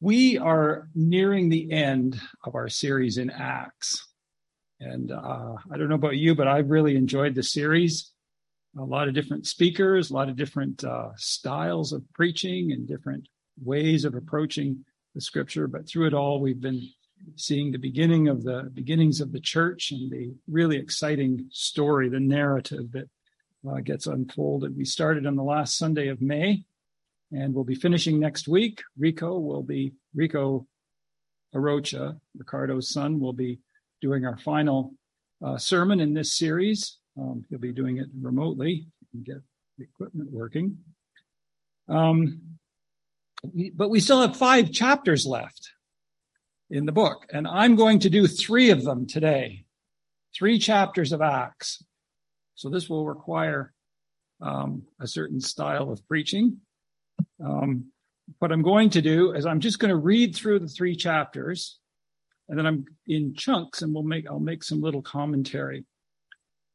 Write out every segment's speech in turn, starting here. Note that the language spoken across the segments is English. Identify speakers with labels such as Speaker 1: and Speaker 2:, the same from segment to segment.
Speaker 1: We are nearing the end of our series in Acts. And uh, I don't know about you, but I've really enjoyed the series. A lot of different speakers, a lot of different uh, styles of preaching, and different ways of approaching the scripture. But through it all, we've been seeing the beginning of the beginnings of the church and the really exciting story, the narrative that uh, gets unfolded. We started on the last Sunday of May and we'll be finishing next week. Rico will be Rico Arocha, Ricardo's son, will be doing our final uh, sermon in this series. Um, he'll be doing it remotely and get the equipment working. Um, but we still have five chapters left in the book, and I'm going to do three of them today. Three chapters of Acts. So this will require um, a certain style of preaching. Um, what I'm going to do is I'm just going to read through the three chapters, and then I'm in chunks, and we'll make I'll make some little commentary.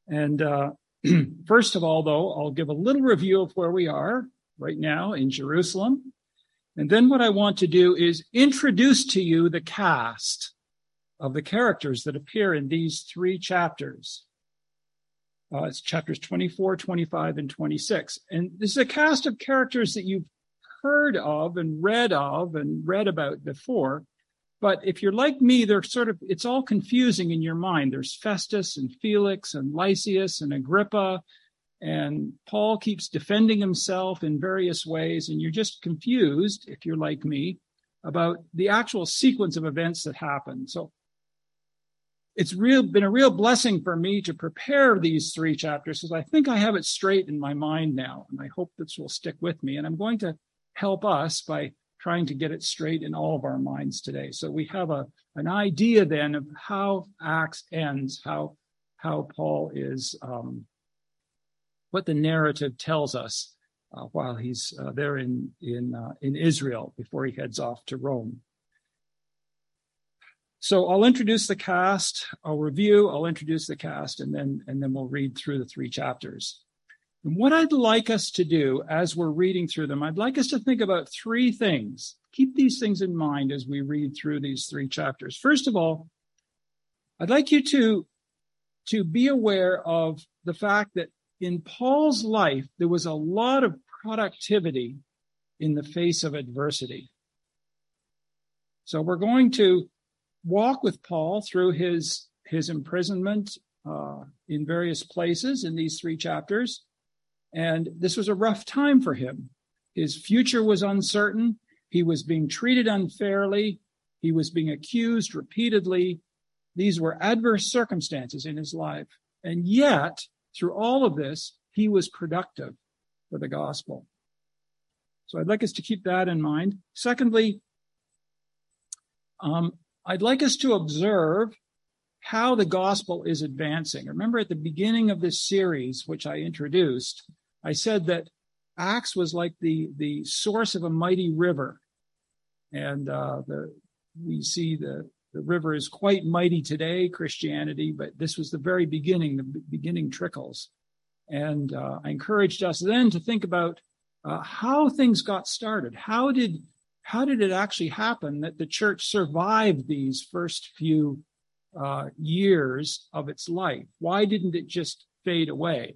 Speaker 1: And uh, first of all, though, I'll give a little review of where we are right now in Jerusalem, and then what I want to do is introduce to you the cast of the characters that appear in these three chapters. Uh, it's chapters 24, 25, and 26. And this is a cast of characters that you've heard of and read of and read about before. But if you're like me, they're sort of, it's all confusing in your mind. There's Festus and Felix and Lysias and Agrippa, and Paul keeps defending himself in various ways. And you're just confused, if you're like me, about the actual sequence of events that happened. So it's real, been a real blessing for me to prepare these three chapters because I think I have it straight in my mind now. And I hope this will stick with me. And I'm going to help us by trying to get it straight in all of our minds today. So we have a an idea then of how Acts ends, how how Paul is, um, what the narrative tells us uh, while he's uh, there in in uh, in Israel before he heads off to Rome. So I'll introduce the cast, I'll review, I'll introduce the cast, and then and then we'll read through the three chapters. And what I'd like us to do as we're reading through them, I'd like us to think about three things. Keep these things in mind as we read through these three chapters. First of all, I'd like you to, to be aware of the fact that in Paul's life, there was a lot of productivity in the face of adversity. So we're going to walk with Paul through his, his imprisonment uh, in various places in these three chapters. And this was a rough time for him. His future was uncertain. He was being treated unfairly. He was being accused repeatedly. These were adverse circumstances in his life. And yet, through all of this, he was productive for the gospel. So I'd like us to keep that in mind. Secondly, um, I'd like us to observe how the gospel is advancing. Remember at the beginning of this series, which I introduced, I said that Acts was like the the source of a mighty river, and uh, the we see the the river is quite mighty today, Christianity, but this was the very beginning, the beginning trickles. And uh, I encouraged us then to think about uh, how things got started. How did how did it actually happen that the church survived these first few uh, years of its life? Why didn't it just fade away?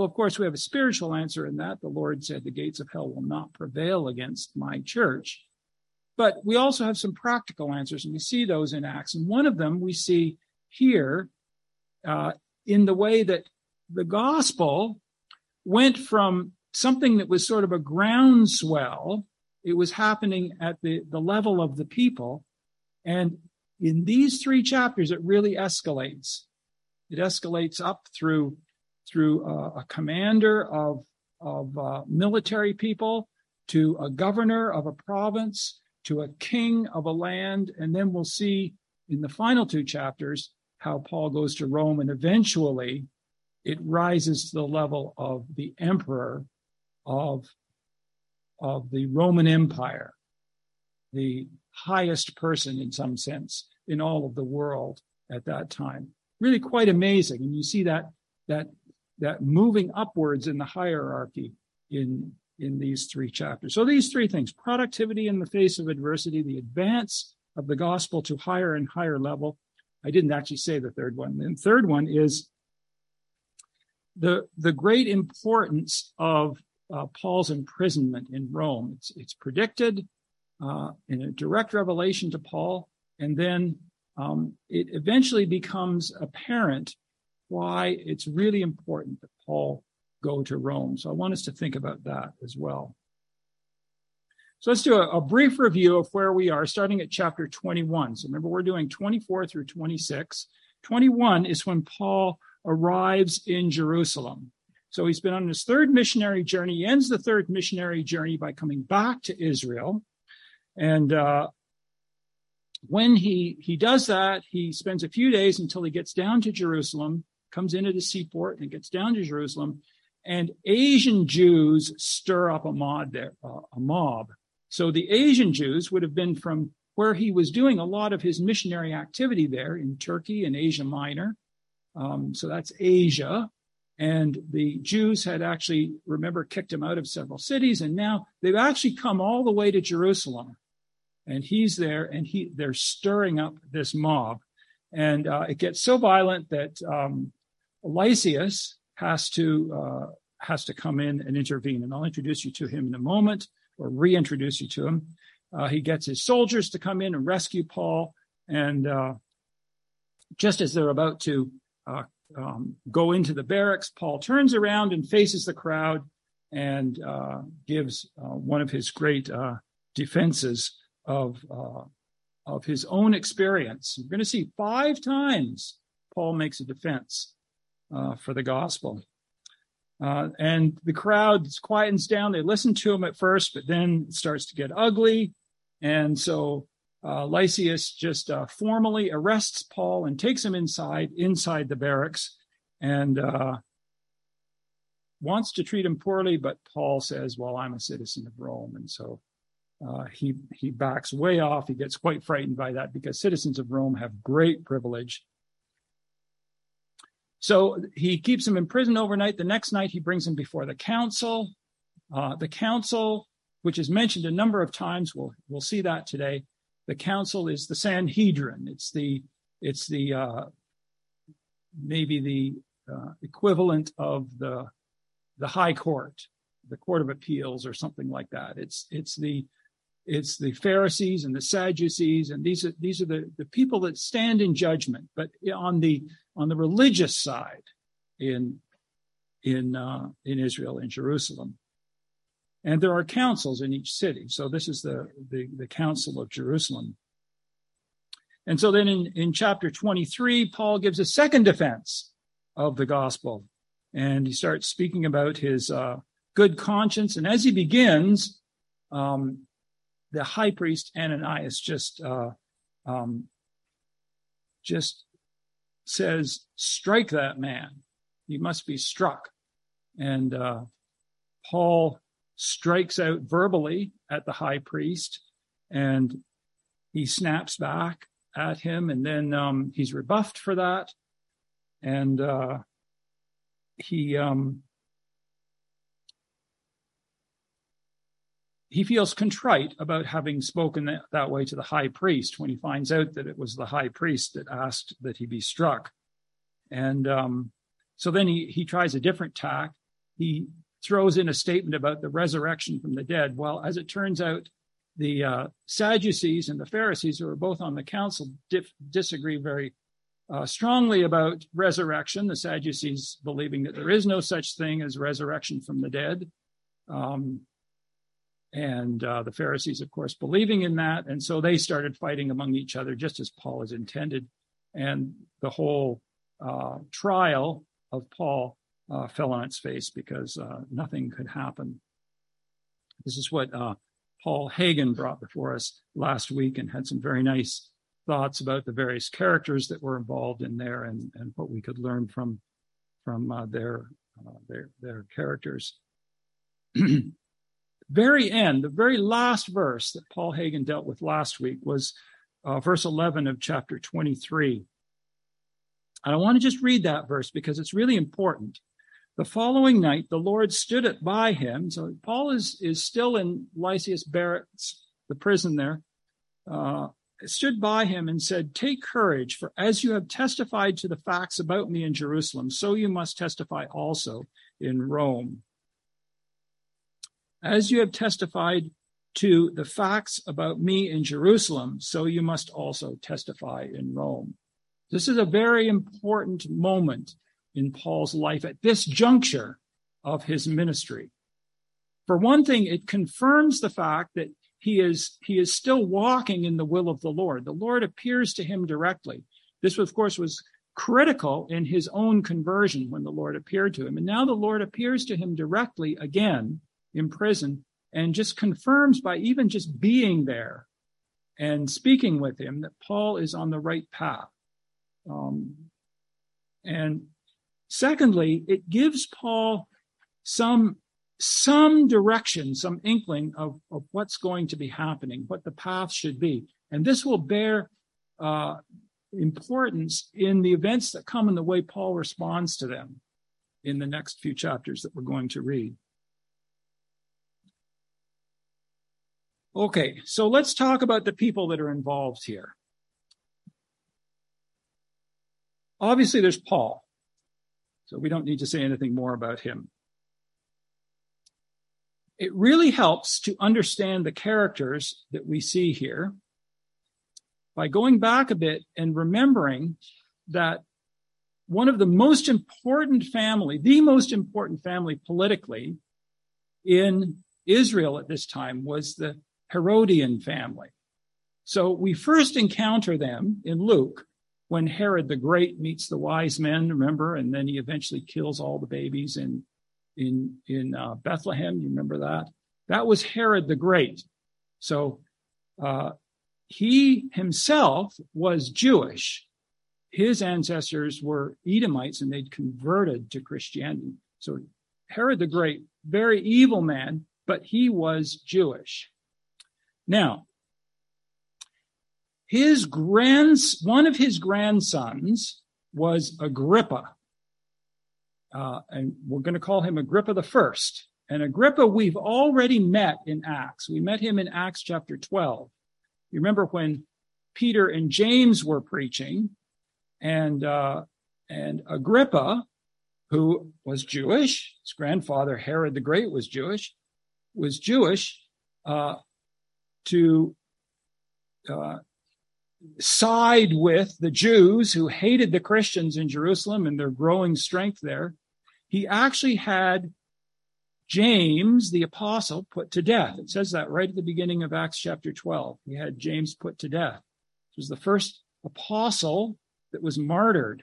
Speaker 1: Well, of course, we have a spiritual answer in that. The Lord said, The gates of hell will not prevail against my church. But we also have some practical answers, and we see those in Acts. And one of them we see here uh, in the way that the gospel went from something that was sort of a groundswell, it was happening at the, the level of the people. And in these three chapters, it really escalates. It escalates up through through a, a commander of, of uh, military people to a governor of a province to a king of a land. And then we'll see in the final two chapters how Paul goes to Rome and eventually it rises to the level of the emperor of, of the Roman Empire, the highest person in some sense in all of the world at that time. Really quite amazing. And you see that, that that moving upwards in the hierarchy in in these three chapters. So these three things, productivity in the face of adversity, the advance of the gospel to higher and higher level. I didn't actually say the third one. The third one is the, the great importance of uh, Paul's imprisonment in Rome. It's, it's predicted uh, in a direct revelation to Paul, and then um, it eventually becomes apparent why it's really important that Paul go to Rome. So I want us to think about that as well. So let's do a, a, brief review of where we are, starting at chapter 21. So remember, we're doing 24 through 26. 21 is when Paul arrives in Jerusalem. So he's been on his third missionary journey. He ends the third missionary journey by coming back to Israel. And uh, when he he does that, he spends a few days until he gets down to Jerusalem, comes into the seaport, and gets down to Jerusalem. And Asian Jews stir up a mob there, uh, a mob. So the Asian Jews would have been from where he was doing a lot of his missionary activity there in Turkey and Asia Minor. Um, so that's Asia. And the Jews had actually, remember, kicked him out of several cities. And now they've actually come all the way to Jerusalem. And he's there and he, they're stirring up this mob. And uh, it gets so violent that um, Lysias has to, uh, has to come in and intervene. And I'll introduce you to him in a moment or reintroduce you to him. Uh, he gets his soldiers to come in and rescue Paul. And uh, just as they're about to uh, um, go into the barracks. Paul turns around and faces the crowd and uh, gives uh, one of his great defenses of of his own experience. We're going to see five times Paul makes a defense uh, for the gospel. and the crowd quietens down. They listen to him at first, but then it starts to get ugly. And so uh, Lysias just uh, formally arrests Paul and takes him inside inside the barracks and uh, wants to treat him poorly, but Paul says, "Well, I'm a citizen of Rome," and so uh, he he backs way off. He gets quite frightened by that because citizens of Rome have great privilege. So he keeps him in prison overnight. The next night, he brings him before the council. Uh, the council, which is mentioned a number of times, we'll we'll see that today the council is the Sanhedrin. It's the it's the uh, maybe the uh, equivalent of the the High Court, the Court of Appeals, or something like that. It's it's the it's the Pharisees and the Sadducees, and these are these are the, the people that stand in judgment. But on the on the religious side, in in uh, in Israel, in Jerusalem, and there are councils in each city. So this is the, the, the Council of Jerusalem. And so then in, in chapter 23, Paul gives a second defense of the gospel. And he starts speaking about his uh, good conscience. And as he begins, um, the high priest Ananias just uh, um, just says, "Strike that man; he must be struck." And uh, Paul strikes out verbally at the high priest and he snaps back at him and then um, he's rebuffed for that and uh, he um, he feels contrite about having spoken that, that way to the high priest when he finds out that it was the high priest that asked that he be struck and um, so then he he tries a different tack he throws in a statement about the resurrection from the dead. Well, as it turns out, the uh, Sadducees and the Pharisees, who are both on the council, dif- disagree very uh, strongly about resurrection. The Sadducees believing that there is no such thing as resurrection from the dead. Um, and uh, the Pharisees, of course, believing in that. And so they started fighting among each other, just as Paul has intended. And the whole uh, trial of Paul uh, fell on its face because uh, nothing could happen. This is what uh, Paul Hagen brought before us last week and had some very nice thoughts about the various characters that were involved in there and, and what we could learn from from uh, their their their characters. very end, the very last verse that Paul Hagen dealt with last week was uh, verse 11 of chapter 23. And I want to just read that verse because it's really important. The following night, the Lord stood it by him. So Paul is, is still in Lysias barracks, the prison there, uh, stood by him and said, Take courage, for as you have testified to the facts about me in Jerusalem, so you must testify also in Rome. As you have testified to the facts about me in Jerusalem, so you must also testify in Rome. This is a very important moment in Paul's life at this juncture of his ministry. For one thing, it confirms the fact that he is, he is still walking in the will of the Lord. The Lord appears to him directly. This, of course, was critical in his own conversion when the Lord appeared to him. And now the Lord appears to him directly again in prison and just confirms by even just being there and speaking with him that Paul is on the right path. Um, and secondly, it gives Paul some some direction, some inkling of, of what's going to be happening, what the path should be. And this will bear uh, importance in the events that come and the way Paul responds to them in the next few chapters that we're going to read. Okay, so let's talk about the people that are involved here. Obviously, there's Paul. So we don't need to say anything more about him. It really helps to understand the characters that we see here by going back a bit and remembering that one of the most important family, the most important family politically in Israel at this time was the Herodian family. So we first encounter them in Luke when Herod the Great meets the wise men, remember, and then he eventually kills all the babies in in in uh, Bethlehem. You remember that? That was Herod the Great. So uh, he himself was Jewish. His ancestors were Edomites, and they'd converted to Christianity. So Herod the Great, very evil man, but he was Jewish. Now, his grands, one of his grandsons was Agrippa. Uh, and we're going to call him Agrippa the first. And Agrippa, we've already met in Acts. We met him in Acts chapter 12. You remember when Peter and James were preaching, and uh, and Agrippa, who was Jewish, his grandfather Herod the Great was Jewish, was Jewish, uh, to uh, side with the Jews who hated the Christians in Jerusalem and their growing strength there. He actually had James, the apostle, put to death. It says that right at the beginning of Acts chapter 12. He had James put to death. It was the first apostle that was martyred.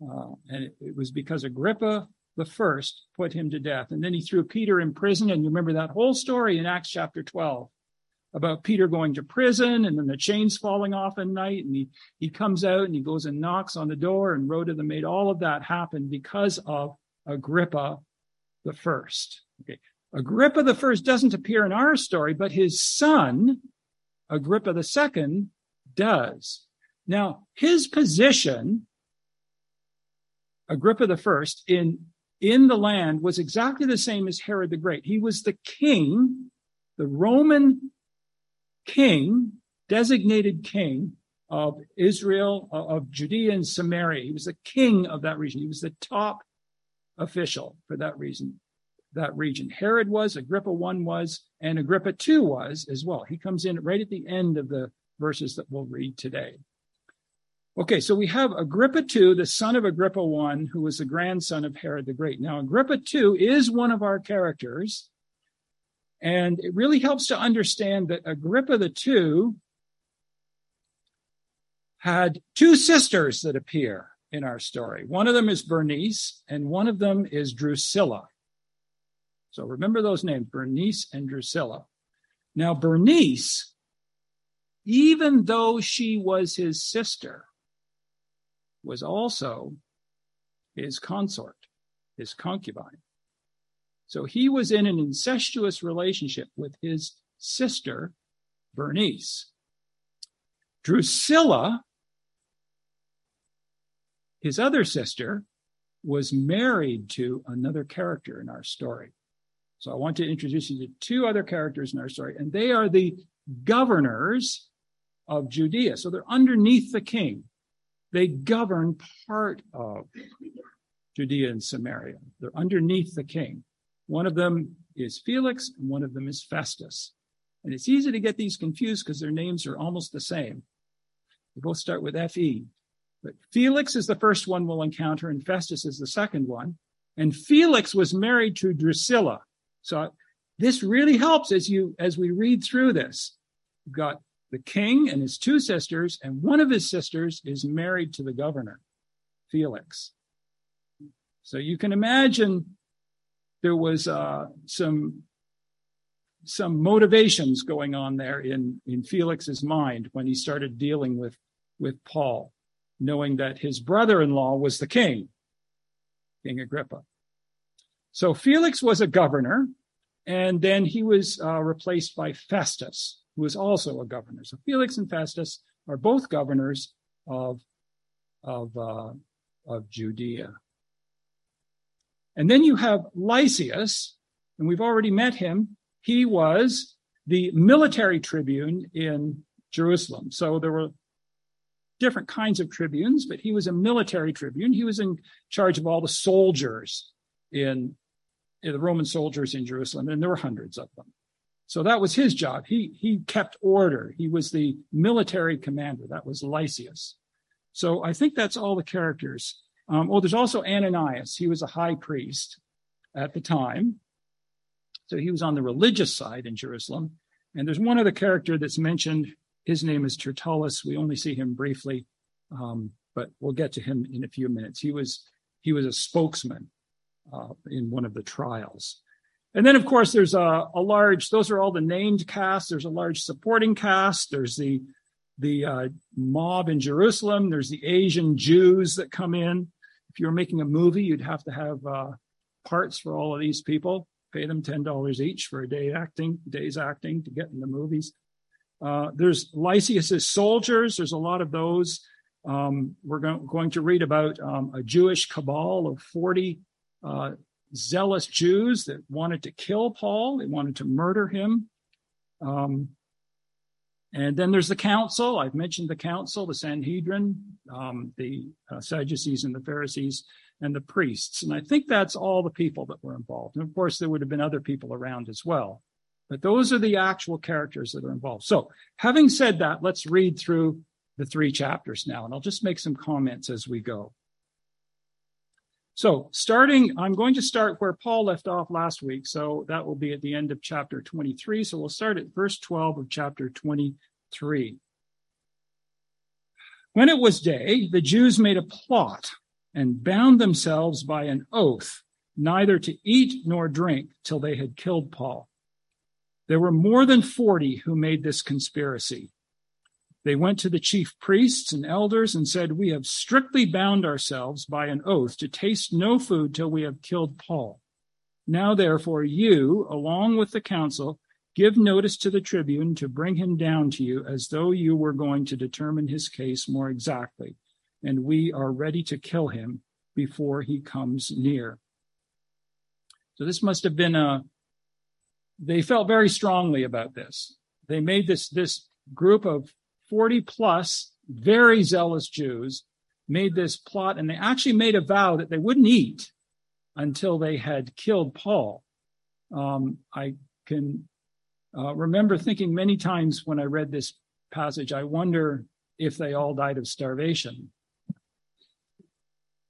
Speaker 1: Uh, and it, it was because Agrippa the first put him to death. And then he threw Peter in prison. And you remember that whole story in Acts chapter 12 about Peter going to prison and then the chains falling off at night. And he, he comes out and he goes and knocks on the door and Rhoda the maid. All of that happened because of Agrippa the first. Okay. Agrippa the first doesn't appear in our story, but his son, Agrippa the second, does. Now, his position, Agrippa the first, in, in the land was exactly the same as Herod the Great. He was the king, the Roman king, designated king of Israel, of Judea and Samaria. He was the king of that region. He was the top official for that reason, that region. Herod was, Agrippa 1 was, and Agrippa 2 was as well. He comes in right at the end of the verses that we'll read today. Okay, so we have Agrippa 2, the son of Agrippa 1, who was the grandson of Herod the Great. Now, Agrippa 2 is one of our characters and it really helps to understand that Agrippa the two had two sisters that appear in our story. One of them is Bernice, and one of them is Drusilla. So remember those names, Bernice and Drusilla. Now, Bernice, even though she was his sister, was also his consort, his concubine. So he was in an incestuous relationship with his sister, Bernice. Drusilla, his other sister, was married to another character in our story. So I want to introduce you to two other characters in our story, and they are the governors of Judea. So they're underneath the king. They govern part of Judea and Samaria. They're underneath the king. One of them is Felix, and one of them is Festus. And it's easy to get these confused because their names are almost the same. They both start with F-E. But Felix is the first one we'll encounter, and Festus is the second one. And Felix was married to Drusilla. So this really helps as you as we read through this. You've got the king and his two sisters, and one of his sisters is married to the governor, Felix. So you can imagine there was uh, some some motivations going on there in in Felix's mind when he started dealing with with Paul, knowing that his brother-in-law was the king, King Agrippa. So Felix was a governor, and then he was uh, replaced by Festus, who was also a governor. So Felix and Festus are both governors of of uh, of Judea. And then you have Lysias, and we've already met him. He was the military tribune in Jerusalem. So there were different kinds of tribunes, but he was a military tribune. He was in charge of all the soldiers in, in the Roman soldiers in Jerusalem, and there were hundreds of them. So that was his job. He he kept order. He was the military commander. That was Lysias. So I think that's all the characters um, well, there's also Ananias. He was a high priest at the time. So he was on the religious side in Jerusalem. And there's one other character that's mentioned. His name is Tertullus. We only see him briefly, um, but we'll get to him in a few minutes. He was he was a spokesman uh, in one of the trials. And then, of course, there's a, a large. Those are all the named cast. There's a large supporting cast. There's the the uh, mob in Jerusalem. There's the Asian Jews that come in. If you were making a movie, you'd have to have uh, parts for all of these people. Pay them ten dollars each for a day acting, days acting to get in the movies. Uh, there's Lysias's soldiers. There's a lot of those. Um, we're go- going to read about um, a Jewish cabal of 40 uh, zealous Jews that wanted to kill Paul. They wanted to murder him. Um, and then there's the council. I've mentioned the council, the Sanhedrin, um, the uh, Sadducees and the Pharisees, and the priests. And I think that's all the people that were involved. And of course, there would have been other people around as well. But those are the actual characters that are involved. So, having said that, let's read through the three chapters now, and I'll just make some comments as we go. So, starting, I'm going to start where Paul left off last week. So, that will be at the end of chapter 23. So, we'll start at verse 12 of chapter 23. When it was day, the Jews made a plot and bound themselves by an oath neither to eat nor drink till they had killed Paul. There were more than 40 who made this conspiracy. They went to the chief priests and elders and said, We have strictly bound ourselves by an oath to taste no food till we have killed Paul. Now, therefore, you, along with the council, give notice to the tribune to bring him down to you as though you were going to determine his case more exactly, and we are ready to kill him before he comes near. So this must have been a, they felt very strongly about this. They made this, this group of 40 plus very zealous Jews made this plot and they actually made a vow that they wouldn't eat until they had killed Paul. Um, I can uh, remember thinking many times when I read this passage, I wonder if they all died of starvation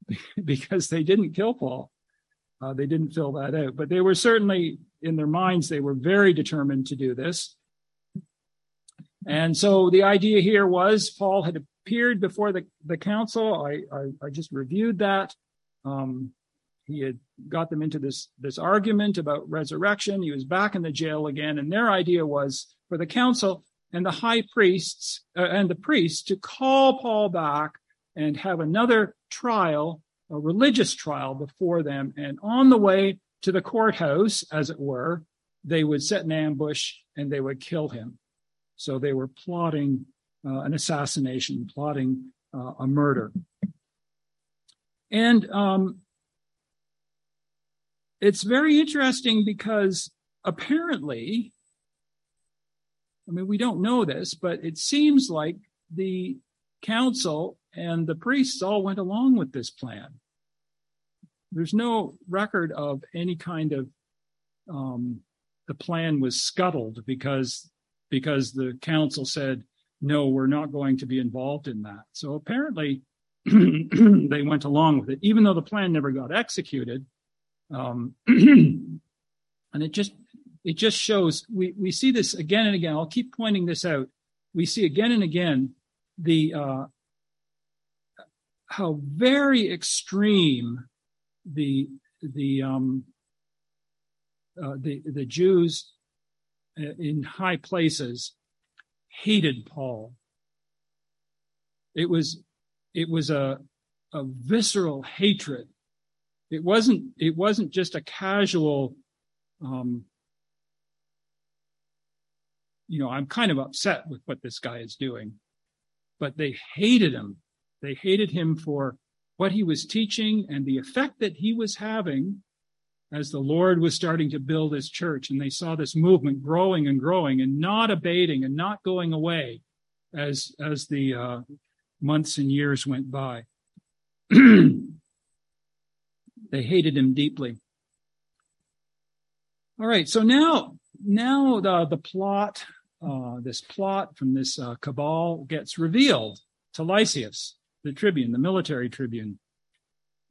Speaker 1: because they didn't kill Paul. Uh, they didn't fill that out, but they were certainly in their minds, they were very determined to do this. And so the idea here was Paul had appeared before the, the council. I, I, I just reviewed that. Um, he had got them into this, this argument about resurrection. He was back in the jail again. And their idea was for the council and the high priests uh, and the priests to call Paul back and have another trial, a religious trial before them. And on the way to the courthouse, as it were, they would set an ambush and they would kill him. So they were plotting uh, an assassination, plotting uh, a murder. And um, it's very interesting because apparently, I mean, we don't know this, but it seems like the council and the priests all went along with this plan. There's no record of any kind of um, the plan was scuttled because because the council said no, we're not going to be involved in that. So apparently they went along with it, even though the plan never got executed. Um, and it just it just shows we we see this again and again. I'll keep pointing this out. We see again and again the uh, how very extreme the the um, uh, the the Jews in high places hated Paul. It was it was a a visceral hatred. It wasn't it wasn't just a casual um, you know, I'm kind of upset with what this guy is doing. But they hated him. They hated him for what he was teaching and the effect that he was having as the Lord was starting to build his church. And they saw this movement growing and growing and not abating and not going away as, as the uh, months and years went by. they hated him deeply. All right, so now, now the, the plot, uh, this plot from this uh, cabal gets revealed to Lysias, the tribune, the military tribune.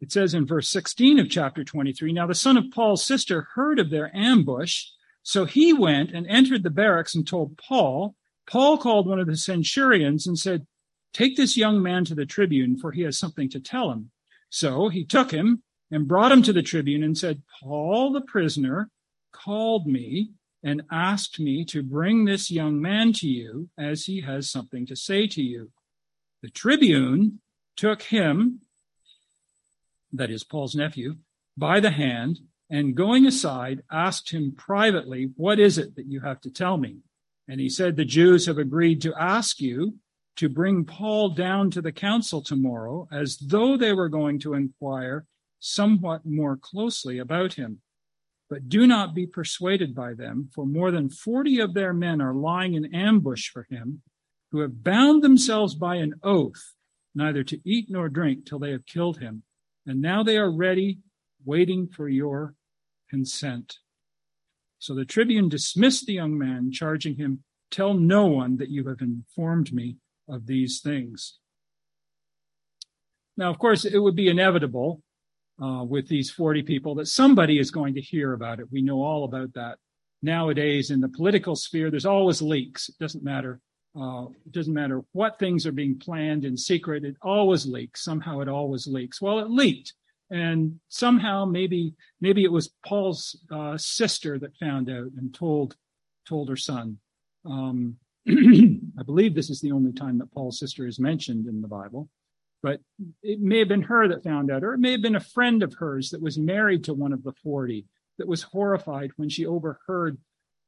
Speaker 1: It says in verse 16 of chapter 23 Now the son of Paul's sister heard of their ambush, so he went and entered the barracks and told Paul. Paul called one of the centurions and said, Take this young man to the tribune, for he has something to tell him. So he took him and brought him to the tribune and said, Paul the prisoner called me and asked me to bring this young man to you as he has something to say to you. The tribune took him that is Paul's nephew, by the hand and going aside asked him privately, What is it that you have to tell me? And he said, The Jews have agreed to ask you to bring Paul down to the council tomorrow as though they were going to inquire somewhat more closely about him. But do not be persuaded by them, for more than 40 of their men are lying in ambush for him, who have bound themselves by an oath neither to eat nor drink till they have killed him. And now they are ready, waiting for your consent. So the tribune dismissed the young man, charging him, Tell no one that you have informed me of these things. Now, of course, it would be inevitable uh, with these 40 people that somebody is going to hear about it. We know all about that. Nowadays, in the political sphere, there's always leaks. It doesn't matter uh, it doesn't matter what things are being planned in secret, it always leaks. Somehow it always leaks. Well, it leaked. And somehow maybe maybe it was Paul's uh, sister that found out and told told her son. Um, I believe this is the only time that Paul's sister is mentioned in the Bible, but it may have been her that found out, or it may have been a friend of hers that was married to one of the 40 that was horrified when she overheard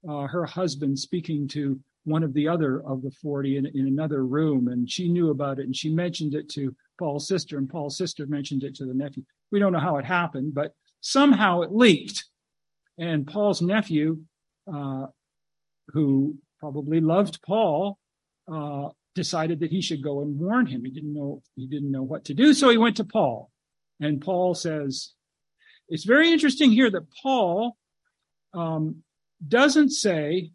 Speaker 1: uh, her husband speaking to one of the other of the 40 in, in another room and she knew about it and she mentioned it to Paul's sister and Paul's sister mentioned it to the nephew. We don't know how it happened, but somehow it leaked. And Paul's nephew, uh, who probably loved Paul, uh, decided that he should go and warn him. He didn't know, he didn't know what to do. So he went to Paul and Paul says, it's very interesting here that Paul, um, doesn't say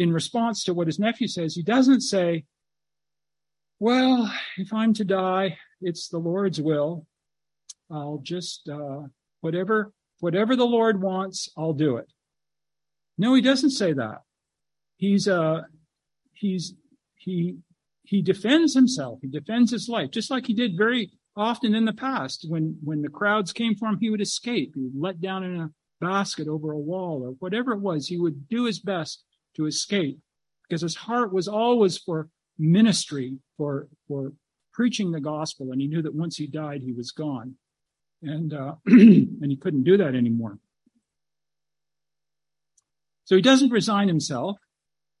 Speaker 1: in response to what his nephew says, he doesn't say, well, if I'm to die, it's the Lord's will. I'll just, uh, whatever, whatever the Lord wants, I'll do it. No, he doesn't say that. He's, uh, he's, he, he defends himself. He defends his life, just like he did very often in the past. When, when the crowds came for him, he would escape. He would let down in a basket over a wall or whatever it was. He would do his best to escape because his heart was always for ministry, for, for preaching the gospel. And he knew that once he died, he was gone. And, uh, and he couldn't do that anymore. So he doesn't resign himself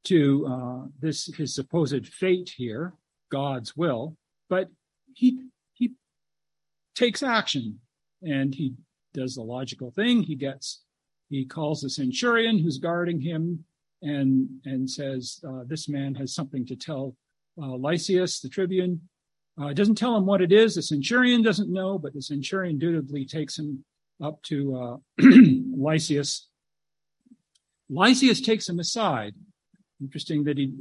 Speaker 1: to uh, this his supposed fate here, God's will, but he he takes action and he does the logical thing. He gets, he calls the centurion who's guarding him and, and says, uh, this man has something to tell uh, Lysias, the tribune. Uh, doesn't tell him what it is. The centurion doesn't know, but the centurion dutifully takes him up to uh, Lysias. Lysias takes him aside. Interesting that he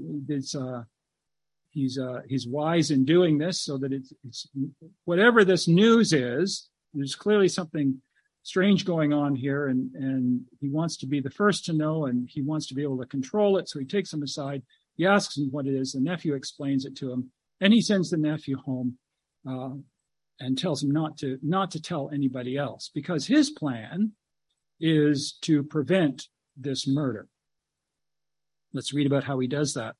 Speaker 1: uh, he's uh, he's wise in doing this, so that it's, it's whatever this news is. There's clearly something strange going on here, and and he wants to be the first to know, and he wants to be able to control it. So he takes him aside. He asks him what it is. The nephew explains it to him, and he sends the nephew home uh, and tells him not to not to tell anybody else because his plan is to prevent this murder. Let's read about how he does that.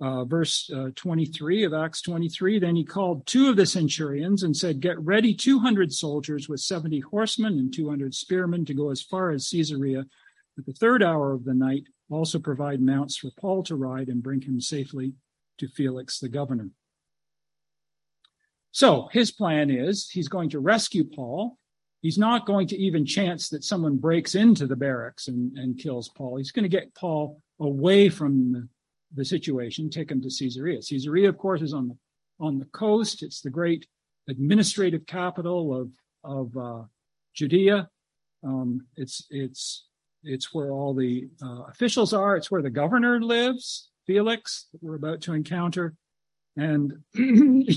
Speaker 1: Uh, verse uh, 23 of Acts 23. Then he called two of the centurions and said, Get ready 200 soldiers with 70 horsemen and 200 spearmen to go as far as Caesarea at the third hour of the night. Also provide mounts for Paul to ride and bring him safely to Felix the governor. So his plan is he's going to rescue Paul. He's not going to even chance that someone breaks into the barracks and, and kills Paul. He's going to get Paul away from the, the situation, take him to Caesarea. Caesarea, of course, is on the on the coast. It's the great administrative capital of of uh, Judea. Um, it's it's it's where all the uh, officials are. It's where the governor lives, Felix, that we're about to encounter, and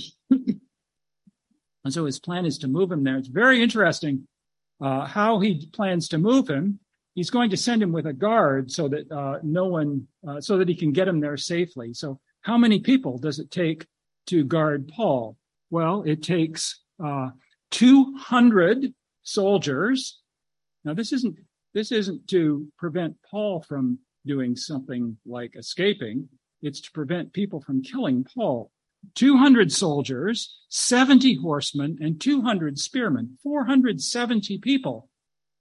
Speaker 1: And so his plan is to move him there. It's very interesting uh, how he plans to move him. He's going to send him with a guard so that uh, no one, uh, so that he can get him there safely. So, how many people does it take to guard Paul? Well, it takes uh, 200 soldiers. Now, this isn't this isn't to prevent Paul from doing something like escaping. It's to prevent people from killing Paul. 200 soldiers, 70 horsemen, and 200 spearmen. 470 people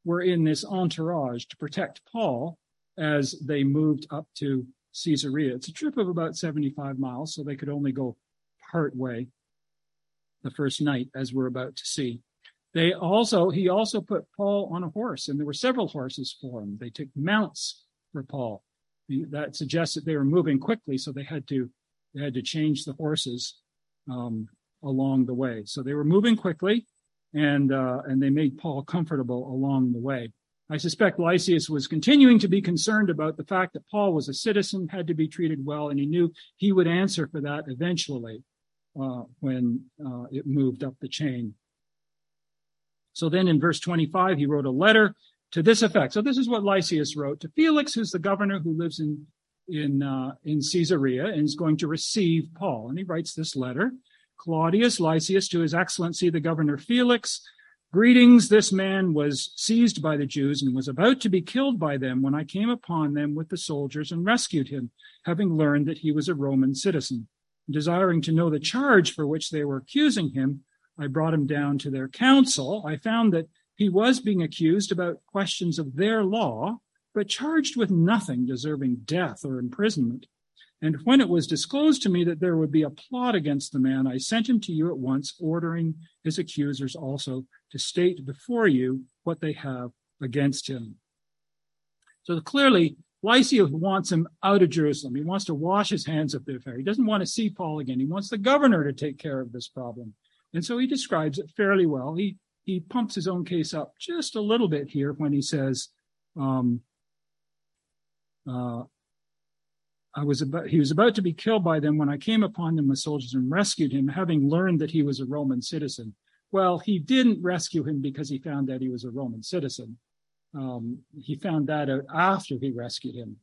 Speaker 1: were in this entourage to protect Paul as they moved up to Caesarea. It's a trip of about 75 miles, so they could only go part way the first night, as we're about to see. They also, he also put Paul on a horse, and there were several horses for him. They took mounts for Paul. That suggests that they were moving quickly, so they had to they had to change the horses um, along the way. So they were moving quickly, and uh, and they made Paul comfortable along the way. I suspect Lysias was continuing to be concerned about the fact that Paul was a citizen, had to be treated well, and he knew he would answer for that eventually uh, when uh, it moved up the chain. So then in verse 25, he wrote a letter to this effect. So this is what Lysias wrote to Felix, who's the governor who lives in in uh, in Caesarea and is going to receive Paul. And he writes this letter: Claudius Lysias to His Excellency the Governor Felix. Greetings. This man was seized by the Jews and was about to be killed by them when I came upon them with the soldiers and rescued him, having learned that he was a Roman citizen. Desiring to know the charge for which they were accusing him, I brought him down to their council. I found that he was being accused about questions of their law but charged with nothing deserving death or imprisonment. And when it was disclosed to me that there would be a plot against the man, I sent him to you at once, ordering his accusers also to state before you what they have against him. So clearly, Lysias wants him out of Jerusalem. He wants to wash his hands of the affair. He doesn't want to see Paul again. He wants the governor to take care of this problem. And so he describes it fairly well. He he pumps his own case up just a little bit here when he says, um, uh, I was about, he was about to be killed by them when I came upon them with soldiers and rescued him, having learned that he was a Roman citizen. Well, he didn't rescue him because he found that he was a Roman citizen. Um, he found that out after he rescued him.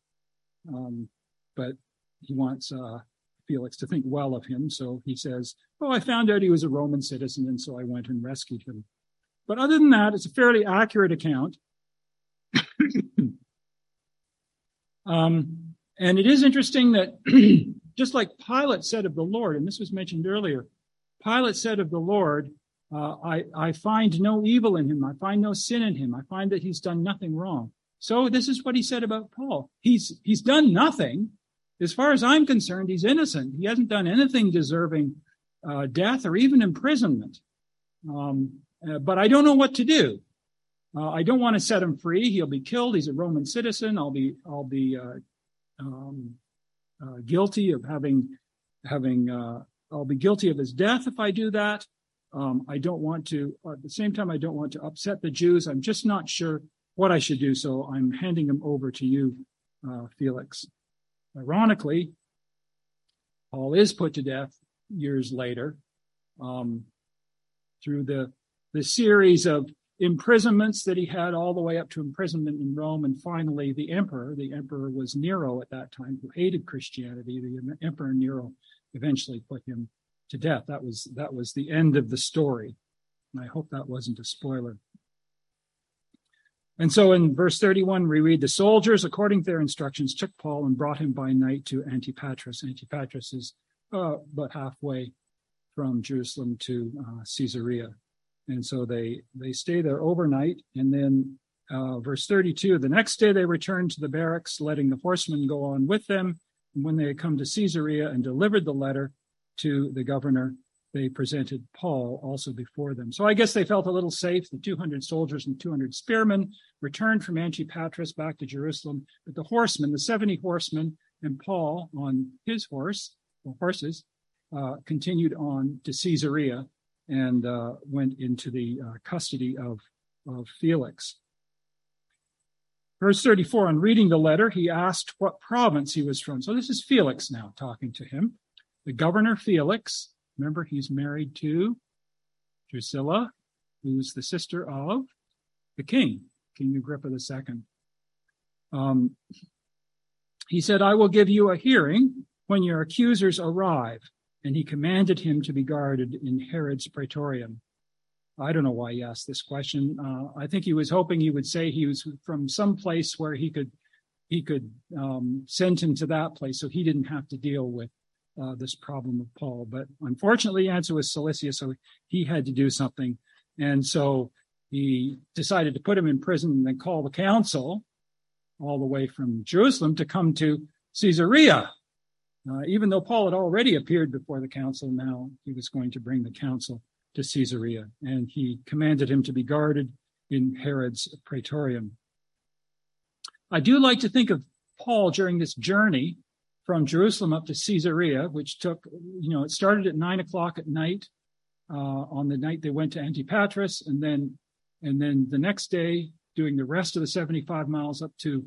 Speaker 1: Um, but he wants uh, Felix to think well of him. So he says, Oh, I found out he was a Roman citizen, and so I went and rescued him. But other than that, it's a fairly accurate account. Um, and it is interesting that just like Pilate said of the Lord, and this was mentioned earlier, Pilate said of the Lord, uh, I, I find no evil in him. I find no sin in him. I find that he's done nothing wrong. So this is what he said about Paul. He's, he's done nothing. As far as I'm concerned, he's innocent. He hasn't done anything deserving uh, death or even imprisonment. Um, uh, but I don't know what to do. Uh, I don't want to set him free. He'll be killed. He's a Roman citizen. I'll be I'll be uh, um, uh, guilty of having having uh, I'll be guilty of his death if I do that. Um, I don't want to at the same time I don't want to upset the Jews. I'm just not sure what I should do, so I'm handing him over to you, uh, Felix. Ironically, Paul is put to death years later um, through the the series of imprisonments that he had all the way up to imprisonment in Rome. And finally, the emperor, the emperor was Nero at that time, who hated Christianity. The emperor Nero eventually put him to death. That was, that was the end of the story. And I hope that wasn't a spoiler. And so in verse 31, we read the soldiers, according to their instructions, took Paul and brought him by night to Antipatris. Antipatris is uh, about halfway from Jerusalem to uh, Caesarea and so they they stay there overnight. And then uh, verse 32 the next day they returned to the barracks letting the horsemen go on with them. And when they had come to caesarea and delivered the letter to the governor they presented paul also before them. So i guess they felt a little safe. The 200 soldiers and 200 spearmen returned from antipatris back to jerusalem. But the horsemen the 70 horsemen and paul on his horse or horses uh, continued on to caesarea and uh, went into the uh, custody of, of Felix. Verse 34, on reading the letter, he asked what province he was from. So this is Felix now talking to him. The governor Felix, remember he's married to Drusilla, who's the sister of the king, King Agrippa II. Um, he said, I will give you a hearing when your accusers arrive and he commanded him to be guarded in Herod's praetorium. I don't know why he asked this question. Uh, I think he was hoping he would say he was from some place where he could he could um, send him to that place, so he didn't have to deal with uh, this problem of Paul. But unfortunately, the answer was Cilicia, so he had to do something, and so he decided to put him in prison and then call the council all the way from Jerusalem to come to Caesarea. Uh, even though Paul had already appeared before the council, now he was going to bring the council to Caesarea, and he commanded him to be guarded in Herod's praetorium. I do like to think of Paul during this journey from Jerusalem up to Caesarea, which took, you know, it started at nine o'clock at night uh, on the night they went to Antipatris, and then, and then the next day doing the rest of the 75 miles up to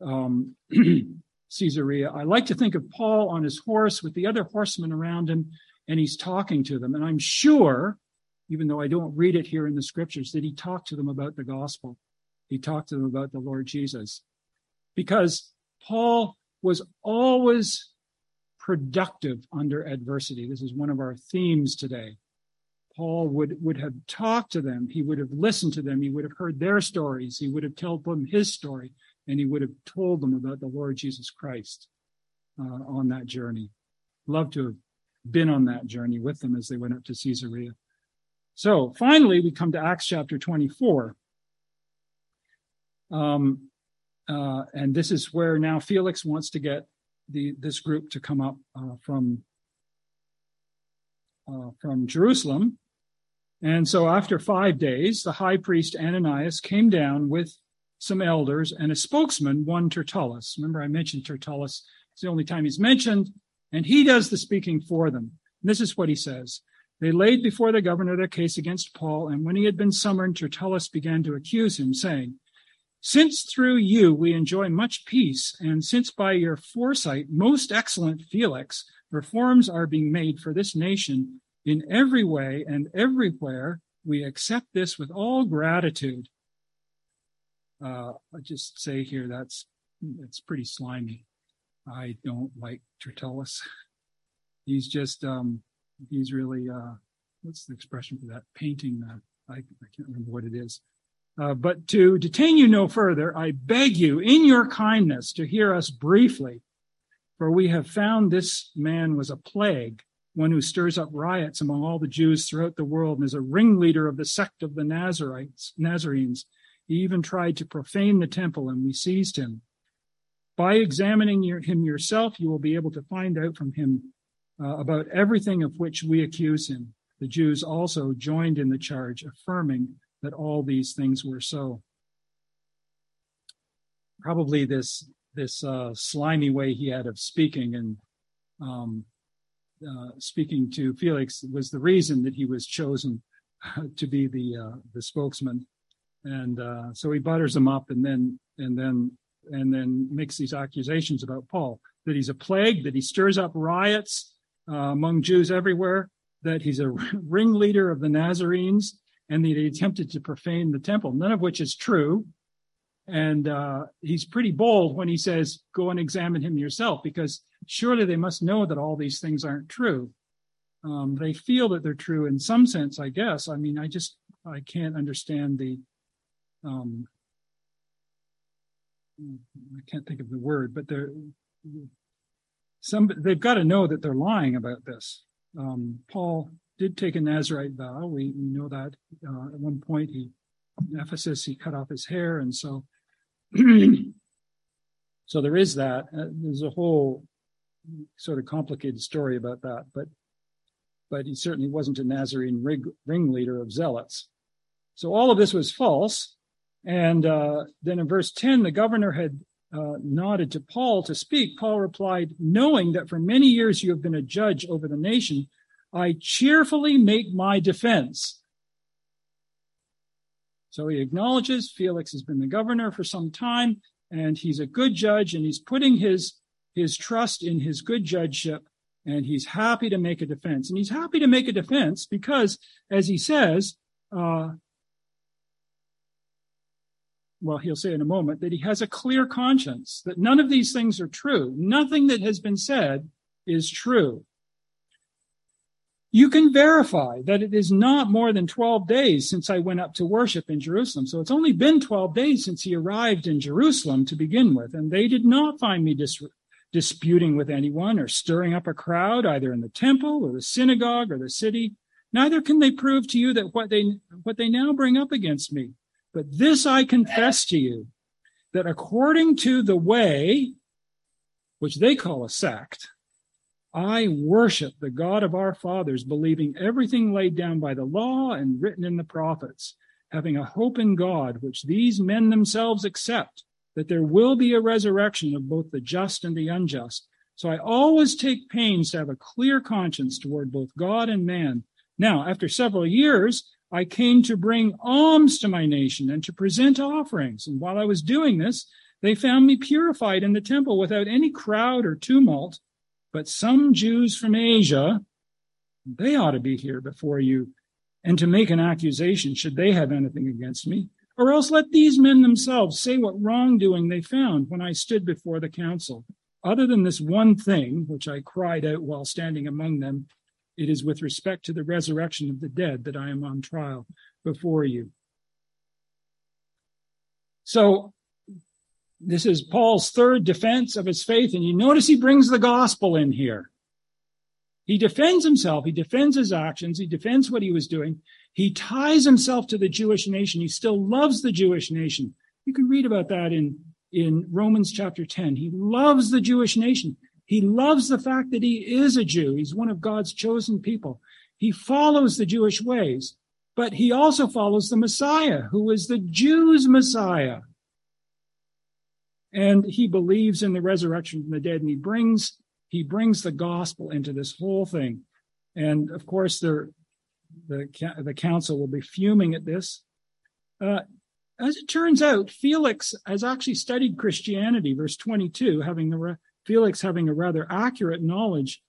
Speaker 1: um, Caesarea. I like to think of Paul on his horse with the other horsemen around him, and he's talking to them. And I'm sure, even though I don't read it here in the scriptures, that he talked to them about the gospel. He talked to them about the Lord Jesus. Because Paul was always productive under adversity. This is one of our themes today. Paul would, would have talked to them. He would have listened to them. He would have heard their stories. He would have told them his story and he would have told them about the Lord Jesus Christ uh, on that journey. Love to have been on that journey with them as they went up to Caesarea. So finally, we come to Acts chapter 24. Um, uh, and this is where now Felix wants to get the this group to come up uh, from uh, from Jerusalem. And so after five days, the high priest Ananias came down with some elders, and a spokesman, one Tertullus. Remember, I mentioned Tertullus. It's the only time he's mentioned, and he does the speaking for them. And this is what he says. They laid before the governor their case against Paul, and when he had been summoned, Tertullus began to accuse him, saying, Since through you we enjoy much peace, and since by your foresight, most excellent Felix, reforms are being made for this nation in every way and everywhere, we accept this with all gratitude uh, I just say here that's it's pretty slimy. I don't like Tertullus. He's just um, he's really uh, what's the expression for that? Painting. Uh, I, I can't remember what it is. Uh, but to detain you no further, I beg you in your kindness to hear us briefly, for we have found this man was a plague, one who stirs up riots among all the Jews throughout the world and is a ringleader of the sect of the Nazarites, Nazarenes he even tried to profane the temple, and we seized him. By examining your, him yourself, you will be able to find out from him uh, about everything of which we accuse him. The Jews also joined in the charge, affirming that all these things were so. Probably this this uh, slimy way he had of speaking and um, uh, speaking to Felix was the reason that he was chosen to be the uh, the spokesman, and uh, so he butters them up, and then and then and then makes these accusations about Paul that he's a plague, that he stirs up riots uh, among Jews everywhere, that he's a ringleader of the Nazarenes, and that he attempted to profane the temple. None of which is true. And uh, he's pretty bold when he says, "Go and examine him yourself," because surely they must know that all these things aren't true. Um, they feel that they're true in some sense, I guess. I mean, I just I can't understand the um, I can't think of the word, but they're some they've got to know that they're lying about this. Um, Paul did take a Nazarite vow. We, we know that uh, at one point he in Ephesus he cut off his hair, and so so there is that. Uh, there's a whole sort of complicated story about that, but but he certainly wasn't a Nazarene ringleader of zealots. So all of this was false. And uh, then in verse 10, the governor had uh, nodded to Paul to speak. Paul replied, Knowing that for many years you have been a judge over the nation, I cheerfully make my defense. So he acknowledges Felix has been the governor for some time and he's a good judge and he's putting his, his trust in his good judgeship and he's happy to make a defense. And he's happy to make a defense because, as he says, uh, well, he'll say in a moment, that he has a clear conscience, that none of these things are true. Nothing that has been said is true. You can verify that it is not more than 12 days since I went up to worship in Jerusalem. So it's only been 12 days since he arrived in Jerusalem to begin with. And they did not find me dis- disputing with anyone or stirring up a crowd, either in the temple or the synagogue or the city. Neither can they prove to you that what they, what they now bring up against me but this I confess to you that according to the way, which they call a sect, I worship the God of our fathers, believing everything laid down by the law and written in the prophets, having a hope in God, which these men themselves accept, that there will be a resurrection of both the just and the unjust. So I always take pains to have a clear conscience toward both God and man. Now, after several years, I came to bring alms to my nation and to present offerings. And while I was doing this, they found me purified in the temple without any crowd or tumult. But some Jews from Asia, they ought to be here before you and to make an accusation should they have anything against me. Or else let these men themselves say what wrongdoing they found when I stood before the council. Other than this one thing, which I cried out while standing among them, it is with respect to the resurrection of the dead that I am on trial before you. So this is Paul's third defense of his faith. And you notice he brings the gospel in here. He defends himself. He defends his actions. He defends what he was doing. He ties himself to the Jewish nation. He still loves the Jewish nation. You can read about that in, in Romans chapter 10. He loves the Jewish nation. He loves the fact that he is a Jew. He's one of God's chosen people. He follows the Jewish ways, but he also follows the Messiah, who is the Jews' Messiah. And he believes in the resurrection from the dead, and he brings he brings the gospel into this whole thing. And of course, the the, council will be fuming at this. Uh, as it turns out, Felix has actually studied Christianity, verse 22, having the Felix, having a rather accurate knowledge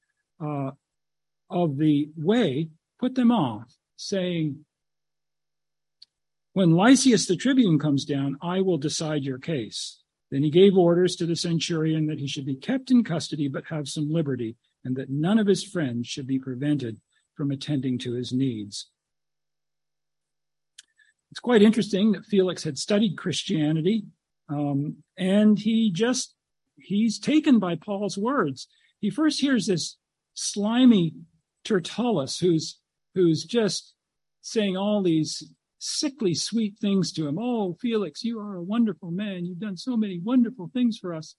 Speaker 1: uh, of the way, put them off, saying, When Lysias the tribune comes down, I will decide your case. Then he gave orders to the centurion that he should be kept in custody but have some liberty, and that none of his friends should be prevented from attending to his needs. It's quite interesting that Felix had studied Christianity, um, and he just he's taken by Paul's words. He first hears this slimy Tertullus who's who's just saying all these sickly sweet things to him. Oh, Felix, you are a wonderful man. You've done so many wonderful things for us.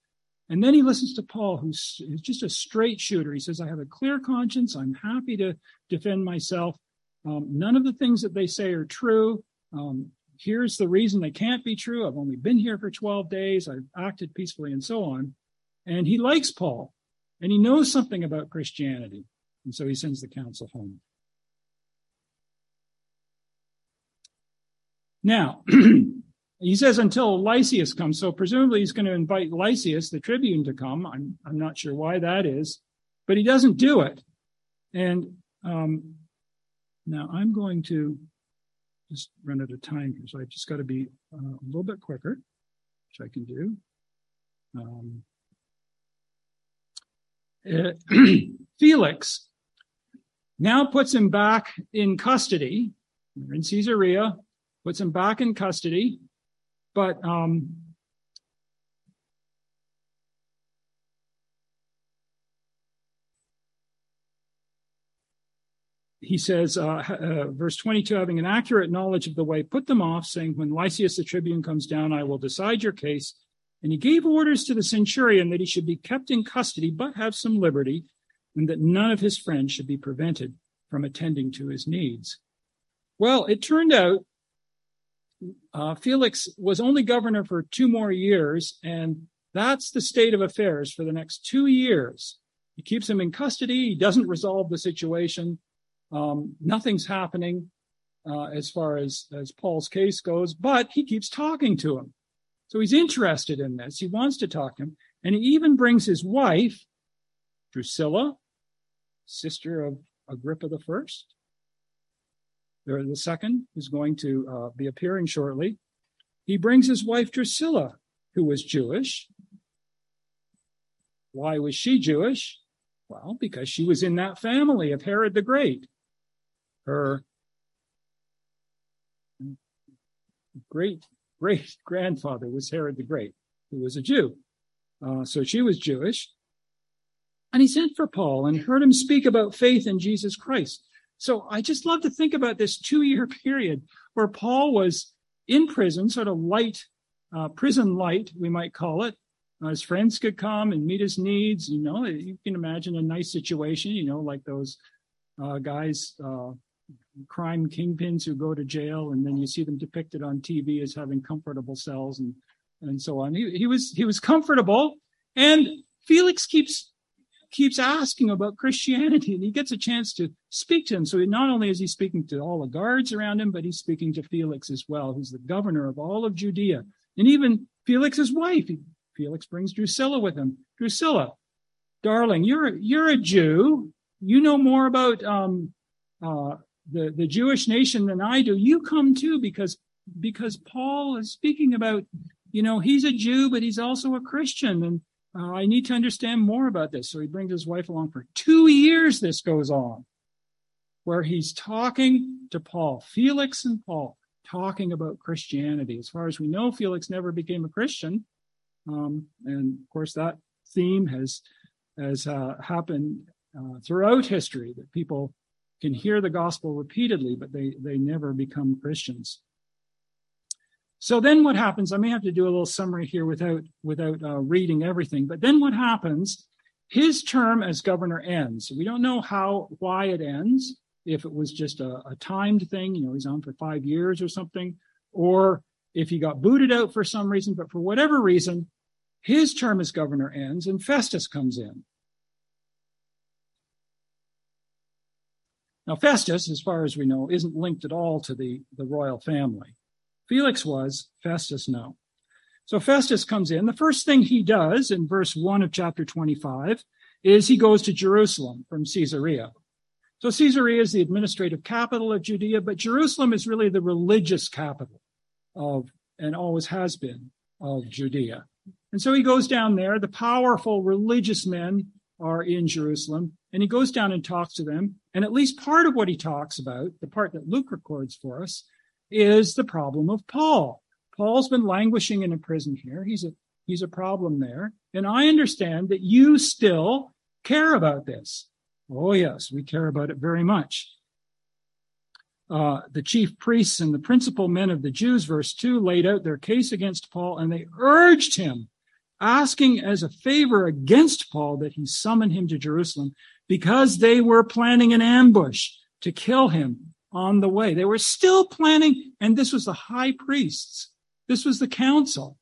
Speaker 1: And then he listens to Paul, who's, just a straight shooter. He says, I have a clear conscience. I'm happy to defend myself. Um, none of the things that they say are true. Um, here's the reason they can't be true. I've only been here for 12 days. I've acted peacefully and so on. And he likes Paul and he knows something about Christianity. And so he sends the council home. Now, he says until Lysias comes. So presumably he's going to invite Lysias, the tribune, to come. I'm, I'm not sure why that is, but he doesn't do it. And um, now I'm going to just run out of time here. So I've just got to be uh, a little bit quicker, which I can do. Um, uh, Felix now puts him back in custody. in Caesarea, puts him back in custody, but um, he says, uh, uh, verse 22, having an accurate knowledge of the way, put them off, saying, When Lysias the tribune comes down, I will decide your case. And he gave orders to the centurion that he should be kept in custody, but have some liberty, and that none of his friends should be prevented from attending to his needs. Well, it turned out uh, Felix was only governor for two more years, and that's the state of affairs for the next two years. He keeps him in custody. He doesn't resolve the situation. Um, nothing's happening uh, as far as, as Paul's case goes, but he keeps talking to him. So he's interested in this. He wants to talk to him. And he even brings his wife, Drusilla, sister of Agrippa the first. The second is going to uh, be appearing shortly. He brings his wife Drusilla, who was Jewish. Why was she Jewish? Well, because she was in that family of Herod the Great her great great grandfather was Herod the Great, who was a Jew. Uh, so she was Jewish. And he sent for Paul and heard him speak about faith in Jesus Christ. So I just love to think about this two year period where Paul was in prison, sort of light, uh, prison light, we might call it. Uh, his friends could come and meet his needs. You know, you can imagine a nice situation, you know, like those uh, guys uh, crime kingpins who go to jail, and then you see them depicted on TV as having comfortable cells and and so on. He, he was he was comfortable, and Felix keeps keeps asking about Christianity, and he gets a chance to speak to him. So not only is he speaking to all the guards around him, but he's speaking to Felix as well, who's the governor of all of Judea, and even Felix's wife. Felix brings Drusilla with him. Drusilla, darling, you're you're a Jew. You know more about um, uh, the, the Jewish nation than I do, you come too because because Paul is speaking about, you know, he's a Jew, but he's also a Christian. And uh, I need to understand more about this. So he brings his wife along for two years. This goes on where he's talking to Paul, Felix and Paul, talking about Christianity. As far as we know, Felix never became a Christian. Um, and of course, that theme has, has uh, happened uh, throughout history that people can hear the gospel repeatedly, but they, they never become Christians. So then what happens? I may have to do a little summary here without, without uh, reading everything, but then what happens? His term as governor ends. We don't know how, why it ends. If it was just a, a timed thing, you know, he's on for five years or something, or if he got booted out for some reason, but for whatever reason, his term as governor ends and Festus comes in. Now, Festus, as far as we know, isn't linked at all to the, the royal family. Felix was, Festus, no. So Festus comes in. The first thing he does in verse 1 of chapter 25 is he goes to Jerusalem from Caesarea. So Caesarea is the administrative capital of Judea, but Jerusalem is really the religious capital of, and always has been, of Judea. And so he goes down there. The powerful religious men are in Jerusalem, and he goes down and talks to them. And at least part of what he talks about, the part that Luke records for us, is the problem of Paul. Paul's been languishing in a prison here. He's a he's a problem there. And I understand that you still care about this. Oh yes, we care about it very much. Uh, the chief priests and the principal men of the Jews, verse 2, laid out their case against Paul and they urged him asking as a favor against Paul that he summon him to Jerusalem because they were planning an ambush to kill him on the way. They were still planning, and this was the high priests. This was the council.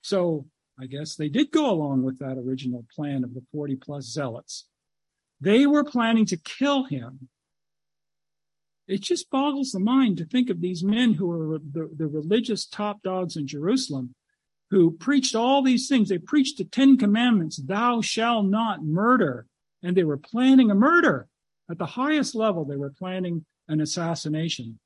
Speaker 1: So I guess they did go along with that original plan of the 40 plus zealots. They were planning to kill him. It just boggles the mind to think of these men who were the, the religious top dogs in Jerusalem who preached all these things. They preached the Ten Commandments, thou shalt not murder. And they were planning a murder. At the highest level, they were planning an assassination.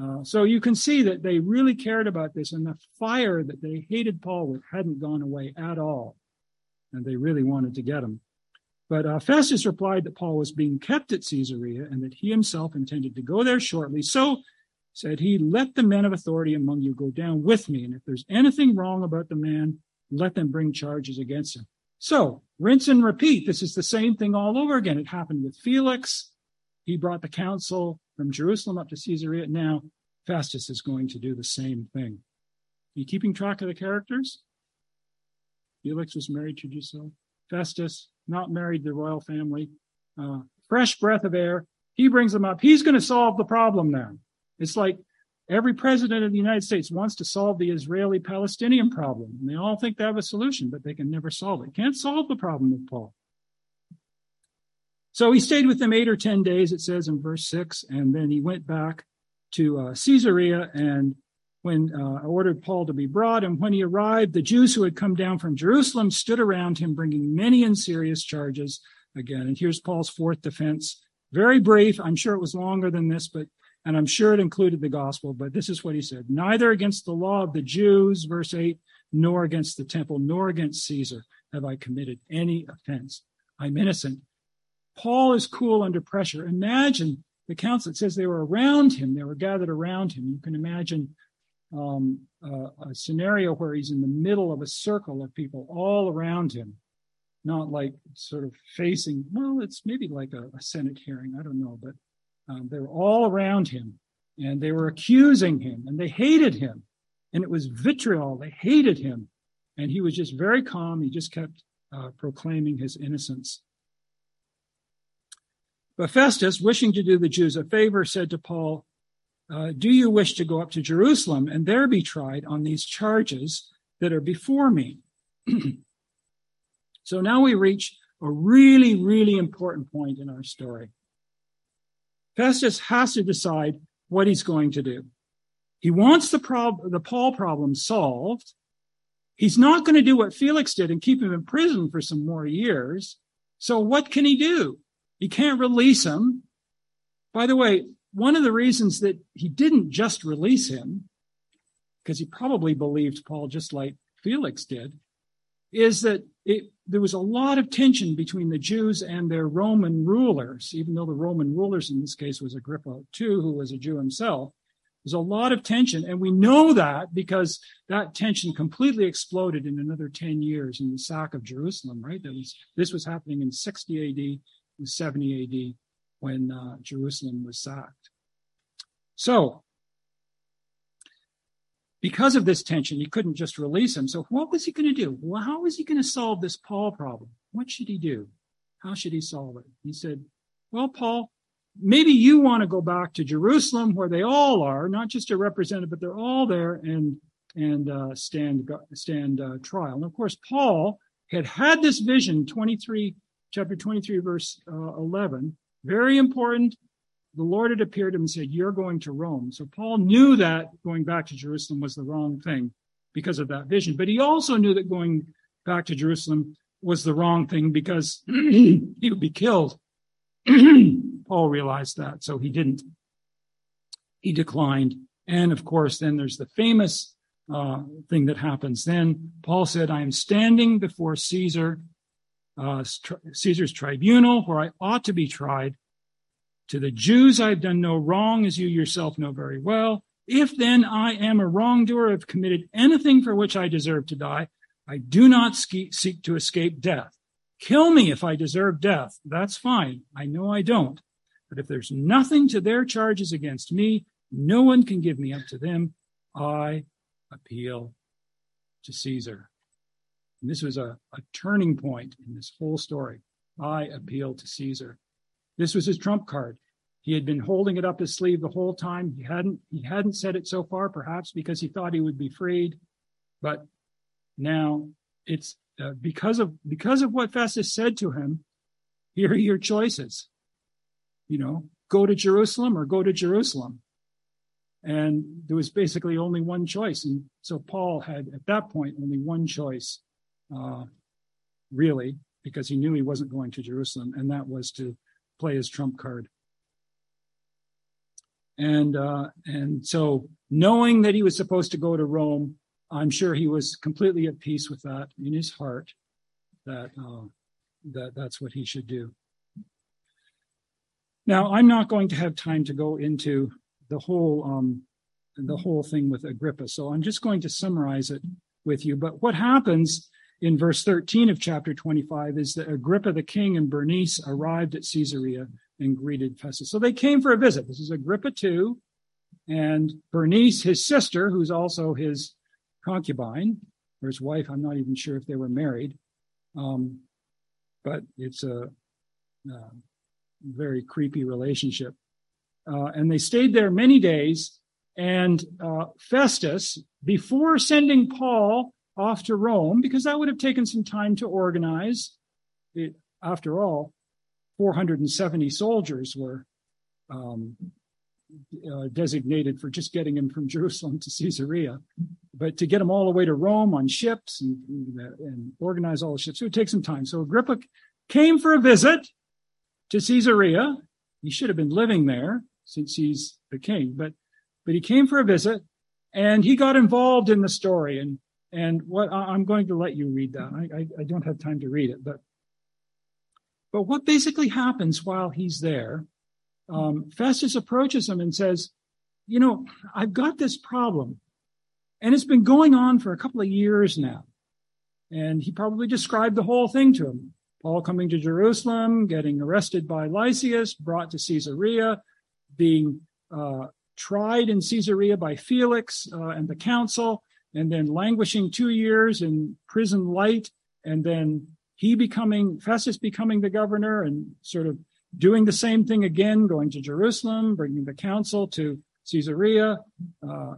Speaker 1: Uh, so you can see that they really cared about this, and the fire that they hated Paul with hadn't gone away at all. And they really wanted to get him. But uh, Festus replied that Paul was being kept at Caesarea and that he himself intended to go there shortly. So said he, let the men of authority among you go down with me. And if there's anything wrong about the man, let them bring charges against him. So rinse and repeat. This is the same thing all over again. It happened with Felix. He brought the council from Jerusalem up to Caesarea. Now Festus is going to do the same thing. Are you keeping track of the characters? Felix was married to Drusilla. Festus, not married to the royal family. Uh, fresh breath of air. He brings them up. He's going to solve the problem now. It's like every president of the United States wants to solve the Israeli Palestinian problem. And they all think they have a solution, but they can never solve it. Can't solve the problem of Paul. So he stayed with them eight or 10 days, it says in verse six. And then he went back to uh, Caesarea and when uh, ordered Paul to be brought. And when he arrived, the Jews who had come down from Jerusalem stood around him, bringing many and serious charges again. And here's Paul's fourth defense. Very brief. I'm sure it was longer than this, but and I'm sure it included the gospel, but this is what he said Neither against the law of the Jews, verse 8, nor against the temple, nor against Caesar have I committed any offense. I'm innocent. Paul is cool under pressure. Imagine the council. It says they were around him, they were gathered around him. You can imagine um, uh, a scenario where he's in the middle of a circle of people all around him, not like sort of facing, well, it's maybe like a, a Senate hearing. I don't know, but um, they were all around him and they were accusing him and they hated him. And it was vitriol. They hated him. And he was just very calm. He just kept uh, proclaiming his innocence. But Festus, wishing to do the Jews a favor, said to Paul, uh, Do you wish to go up to Jerusalem and there be tried on these charges that are before me? so now we reach a really, really important point in our story. Festus has to decide what he's going to do. He wants the, prob- the Paul problem solved. He's not going to do what Felix did and keep him in prison for some more years. So what can he do? He can't release him. By the way, one of the reasons that he didn't just release him, because he probably believed Paul just like Felix did, is that it, there was a lot of tension between the Jews and their Roman rulers, even though the Roman rulers in this case was Agrippa II, who was a Jew himself. There's a lot of tension, and we know that because that tension completely exploded in another 10 years in the sack of Jerusalem, right? Was, this was happening in 60 AD and 70 AD when uh, Jerusalem was sacked. So because of this tension, he couldn't just release him. So what was he going to do? Well, how was he going to solve this Paul problem? What should he do? How should he solve it? He said, well, Paul, maybe you want to go back to Jerusalem where they all are, not just a representative, but they're all there and, and, uh, stand, stand, uh, trial. And of course, Paul had had this vision, 23, chapter 23, verse uh, 11, very important the Lord had appeared to him and said, You're going to Rome. So Paul knew that going back to Jerusalem was the wrong thing because of that vision. But he also knew that going back to Jerusalem was the wrong thing because he would be killed. Paul realized that, so he didn't. He declined. And of course, then there's the famous uh, thing that happens. Then Paul said, I am standing before Caesar, uh, Caesar's tribunal, where I ought to be tried. To the Jews, I've done no wrong, as you yourself know very well. If then I am a wrongdoer, have committed anything for which I deserve to die, I do not seek to escape death. Kill me if I deserve death. That's fine. I know I don't. But if there's nothing to their charges against me, no one can give me up to them. I appeal to Caesar. And this was a, a turning point in this whole story. I appeal to Caesar. This was his trump card. He had been holding it up his sleeve the whole time. He hadn't he hadn't said it so far, perhaps because he thought he would be freed, but now it's uh, because of because of what Festus said to him. Here are your choices. You know, go to Jerusalem or go to Jerusalem. And there was basically only one choice. And so Paul had, at that point, only one choice, uh, really, because he knew he wasn't going to Jerusalem, and that was to play his trump card. And uh, and so, knowing that he was supposed to go to Rome, I'm sure he was completely at peace with that in his heart. That uh, that that's what he should do. Now, I'm not going to have time to go into the whole um, the whole thing with Agrippa, so I'm just going to summarize it with you. But what happens in verse 13 of chapter 25 is that Agrippa the king and Bernice arrived at Caesarea and greeted Festus. So they came for a visit. This is Agrippa II, and Bernice, his sister, who's also his concubine or his wife. I'm not even sure if they were married, um, but it's a, a very creepy relationship. Uh, and they stayed there many days. And uh, Festus, before sending Paul off to Rome, because that would have taken some time to organize, it, after all, 470 soldiers were um, uh, designated for just getting him from Jerusalem to Caesarea. But to get him all the way to Rome on ships and, and organize all the ships, it would take some time. So Agrippa came for a visit to Caesarea. He should have been living there since he's the king, but but he came for a visit and he got involved in the story. And and what I'm going to let you read that. I, I, I don't have time to read it, but but what basically happens while he's there, um, Festus approaches him and says, "You know, I've got this problem, and it's been going on for a couple of years now." And he probably described the whole thing to him. Paul coming to Jerusalem, getting arrested by Lysias, brought to Caesarea, being uh, tried in Caesarea by Felix uh, and the council, and then languishing two years in prison light, and then he becoming, Festus becoming the governor and sort of doing the same thing again, going to Jerusalem, bringing the council to Caesarea, uh,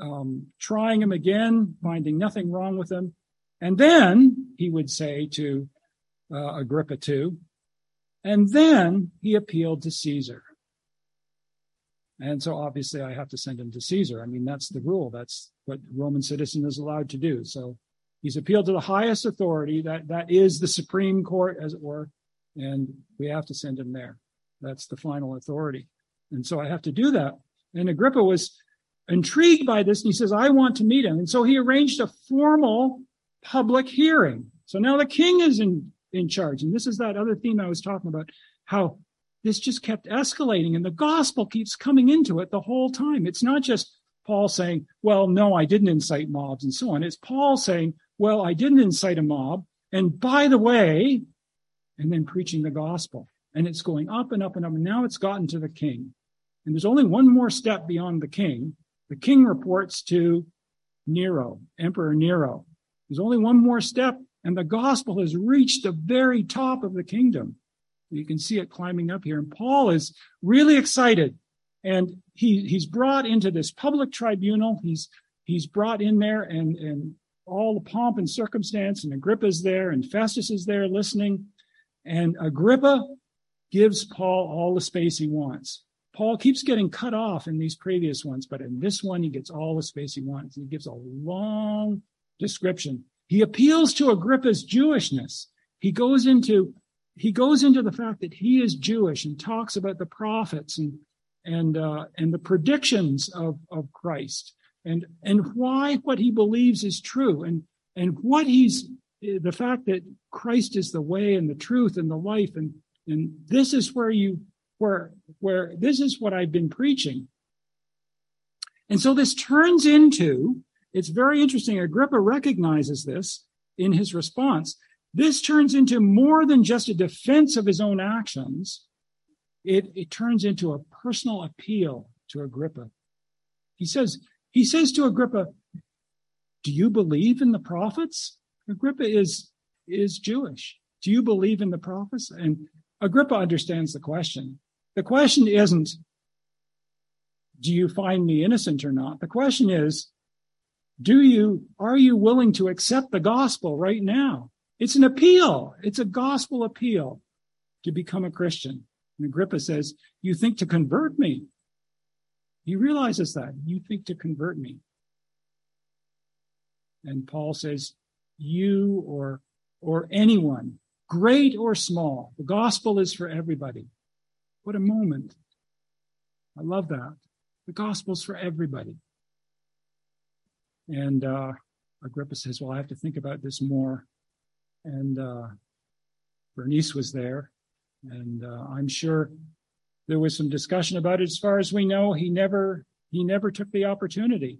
Speaker 1: um, trying him again, finding nothing wrong with him, and then he would say to uh, Agrippa II, and then he appealed to Caesar. And so obviously I have to send him to Caesar. I mean, that's the rule. That's what Roman citizen is allowed to do. So he's appealed to the highest authority. That that is the Supreme Court, as it were, and we have to send him there. That's the final authority. And so I have to do that. And Agrippa was intrigued by this, and he says, I want to meet him. And so he arranged a formal public hearing. So now the king is in, in charge. And this is that other theme I was talking about, how this just kept escalating and the gospel keeps coming into it the whole time. It's not just Paul saying, well, no, I didn't incite mobs and so on. It's Paul saying, well, I didn't incite a mob. And by the way, and then preaching the gospel. And it's going up and up and up. And now it's gotten to the king. And there's only one more step beyond the king. The king reports to Nero, Emperor Nero. There's only one more step, and the gospel has reached the very top of the kingdom. You can see it climbing up here. And Paul is really excited. And he, he's brought into this public tribunal. He's, he's brought in there and, and all the pomp and circumstance, and Agrippa's there, and Festus is there listening. And Agrippa gives Paul all the space he wants. Paul keeps getting cut off in these previous ones, but in this one, he gets all the space he wants. He gives a long description. He appeals to Agrippa's Jewishness. He goes into he goes into the fact that he is Jewish and talks about the prophets and and uh, and the predictions of of Christ and and why what he believes is true and and what he's the fact that Christ is the way and the truth and the life and and this is where you where where this is what I've been preaching. And so this turns into it's very interesting. Agrippa recognizes this in his response. This turns into more than just a defense of his own actions. It, it turns into a personal appeal to Agrippa. He says, he says to Agrippa, do you believe in the prophets? Agrippa is, is Jewish. Do you believe in the prophets? And Agrippa understands the question. the question isn't, do you find me innocent or not? The question is, do you, are you willing to accept the gospel right now? It's an appeal. It's a gospel appeal to become a Christian. And Agrippa says, you think to convert me. He realizes that you think to convert me. And Paul says, you or, or anyone, great or small, the gospel is for everybody. What a moment. I love that. The gospel's for everybody. And uh, Agrippa says, Well, I have to think about this more. And uh, Bernice was there. And uh, I'm sure there was some discussion about it. As far as we know, he never he never took the opportunity,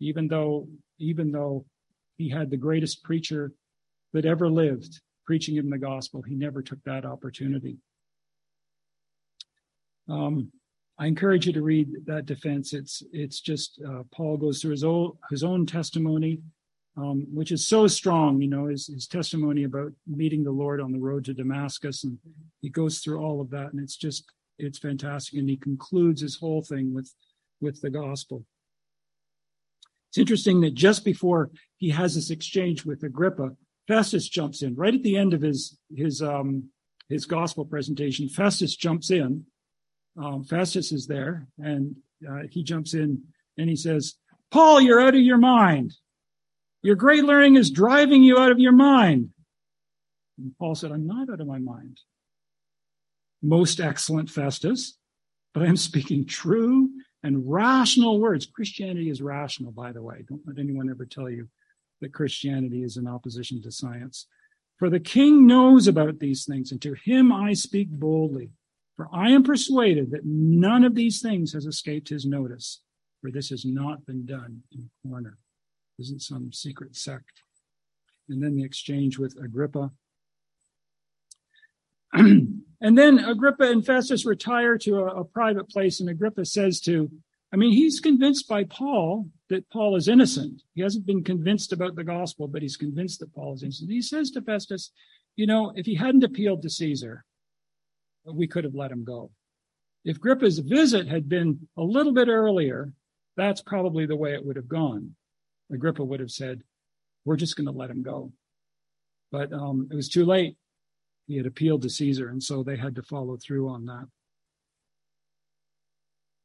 Speaker 1: even though even though he had the greatest preacher that ever lived preaching him the gospel. He never took that opportunity. Um, I encourage you to read that defense. It's it's just uh, Paul goes through his own his own testimony, um, which is so strong. You know, his his testimony about meeting the Lord on the road to Damascus, and he goes through all of that, and it's just it's fantastic. And he concludes his whole thing with with the gospel. It's interesting that just before he has this exchange with Agrippa, Festus jumps in right at the end of his his um, his gospel presentation. Festus jumps in um, Festus is there and uh, he jumps in and he says, Paul, you're out of your mind. Your great learning is driving you out of your mind. And Paul said, I'm not out of my mind. Most excellent Festus, but I'm speaking true and rational words. Christianity is rational, by the way. Don't let anyone ever tell you that Christianity is in opposition to science. For the king knows about these things, and to him I speak boldly. For I am persuaded that none of these things has escaped his notice, for this has not been done in a corner. Isn't some secret sect. And then the exchange with Agrippa. and then Agrippa and Festus retire to a, a private place, and Agrippa says to, I mean, he's convinced by Paul that Paul is innocent. He hasn't been convinced about the gospel, but he's convinced that Paul is innocent. He says to Festus, you know, if he hadn't appealed to Caesar, we could have let him go. If Agrippa's visit had been a little bit earlier, that's probably the way it would have gone. Agrippa would have said, we're just going to let him go. But um, it was too late. He had appealed to Caesar, and so they had to follow through on that.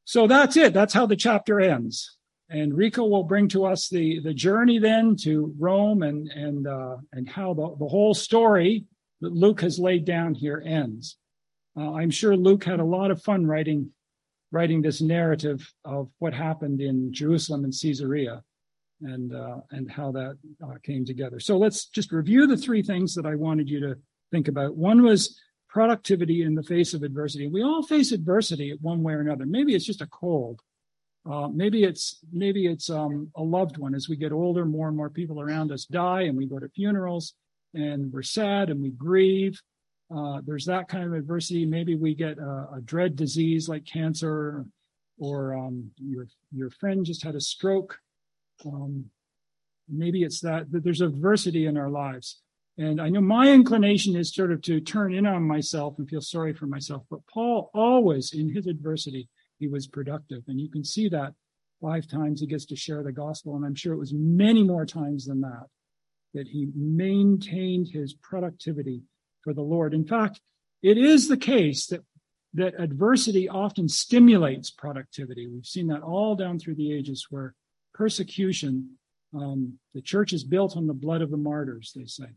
Speaker 1: So that's it. That's how the chapter ends. And Rico will bring to us the, the journey then to Rome and, and, uh, and how the, the whole story that Luke has laid down here ends. Uh, I'm sure Luke had a lot of fun writing writing this narrative of what happened in Jerusalem and Caesarea and uh, and how that uh, came together. So let's just review the three things that I wanted you to think about. One was productivity in the face of adversity. We all face adversity one way or another. Maybe it's just a cold. Uh, maybe it's maybe it's um, a loved one. As we get older, more and more people around us die, and we go to funerals, and we're sad and we grieve. Uh, there's that kind of adversity. Maybe we get a, a dread disease like cancer, or um, your your friend just had a stroke. Um, maybe it's that, that there's adversity in our lives. And I know my inclination is sort of to turn in on myself and feel sorry for myself. But Paul always, in his adversity, he was productive. And you can see that five times he gets to share the gospel. And I'm sure it was many more times than that, that he maintained his productivity for the Lord. In fact, it is the case that that adversity often stimulates productivity. We've seen that all down through the ages where persecution, um, the church is built on the blood of the martyrs, they say.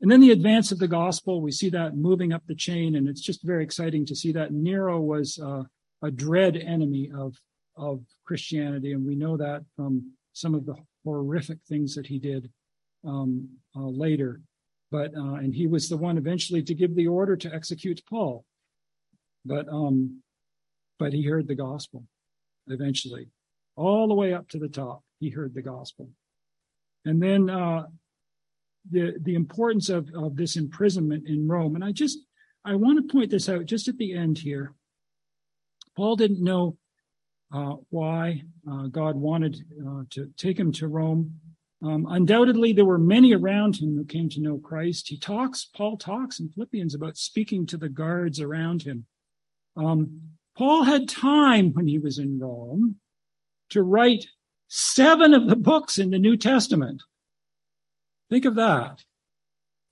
Speaker 1: And then the advance of the gospel, we see that moving up the chain, and it's just very exciting to see that Nero was uh, a dread enemy of, of Christianity, and we know that from some of the horrific things that he did um, uh, later but uh, and he was the one eventually to give the order to execute Paul. But um, but he heard the gospel eventually, all the way up to the top. He heard the gospel, and then uh, the the importance of of this imprisonment in Rome. And I just I want to point this out just at the end here. Paul didn't know uh, why uh, God wanted uh, to take him to Rome Um, undoubtedly, there were many around him who came to know Christ. He talks, Paul talks in Philippians about speaking to the guards around him. Um, Paul had time when he was in Rome to write seven of the books in the New Testament. Think of that.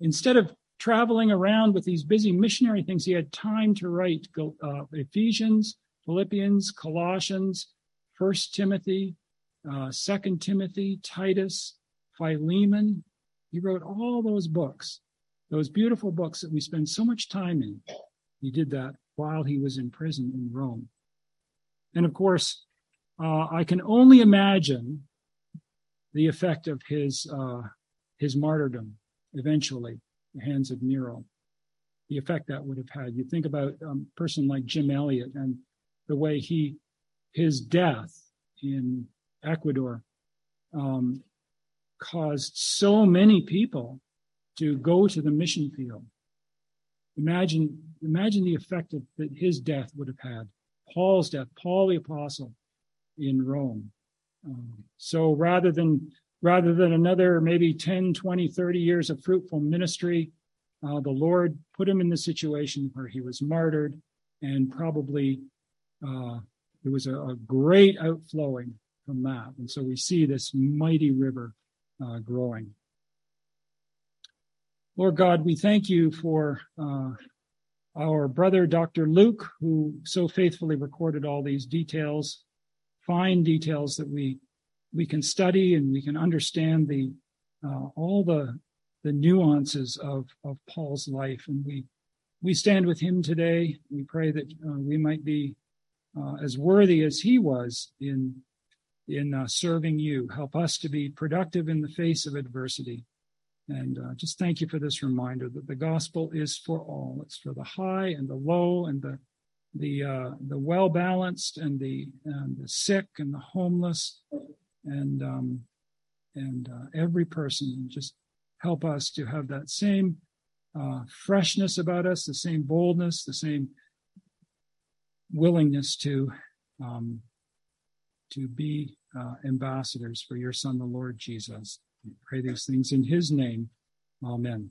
Speaker 1: Instead of traveling around with these busy missionary things, he had time to write uh, Ephesians, Philippians, Colossians, First Timothy, uh, Second Timothy, Titus, Philemon. He wrote all those books, those beautiful books that we spend so much time in. He did that while he was in prison in Rome. And of course, uh, I can only imagine the effect of his uh, his martyrdom eventually, the hands of Nero, the effect that would have had. You think about um, a person like Jim Elliot and the way he his death in Ecuador um, caused so many people to go to the mission field. Imagine, imagine the effect of, that his death would have had. Paul's death, Paul the apostle in Rome. Um, so rather than rather than another maybe 10, 20, 30 years of fruitful ministry, uh, the Lord put him in the situation where he was martyred, and probably uh, was a, a, great outflowing from that. And so we see this mighty river uh, growing. Lord God, we thank you for uh, our brother, Dr. Luke, who so faithfully recorded all these details, fine details that we we can study and we can understand the uh, all the the nuances of of Paul's life, and we we stand with him today. We pray that uh, we might be uh, as worthy as he was in in uh, serving you. Help us to be productive in the face of adversity. And uh, just thank you for this reminder that the gospel is for all. It's for the high and the low and the the uh, the well balanced and the and the sick and the homeless and um, and uh, every person. Just help us to have that same uh, freshness about us, the same boldness, the same willingness to um, to be uh, ambassadors for your Son, the Lord Jesus. We pray these things in His name. Amen.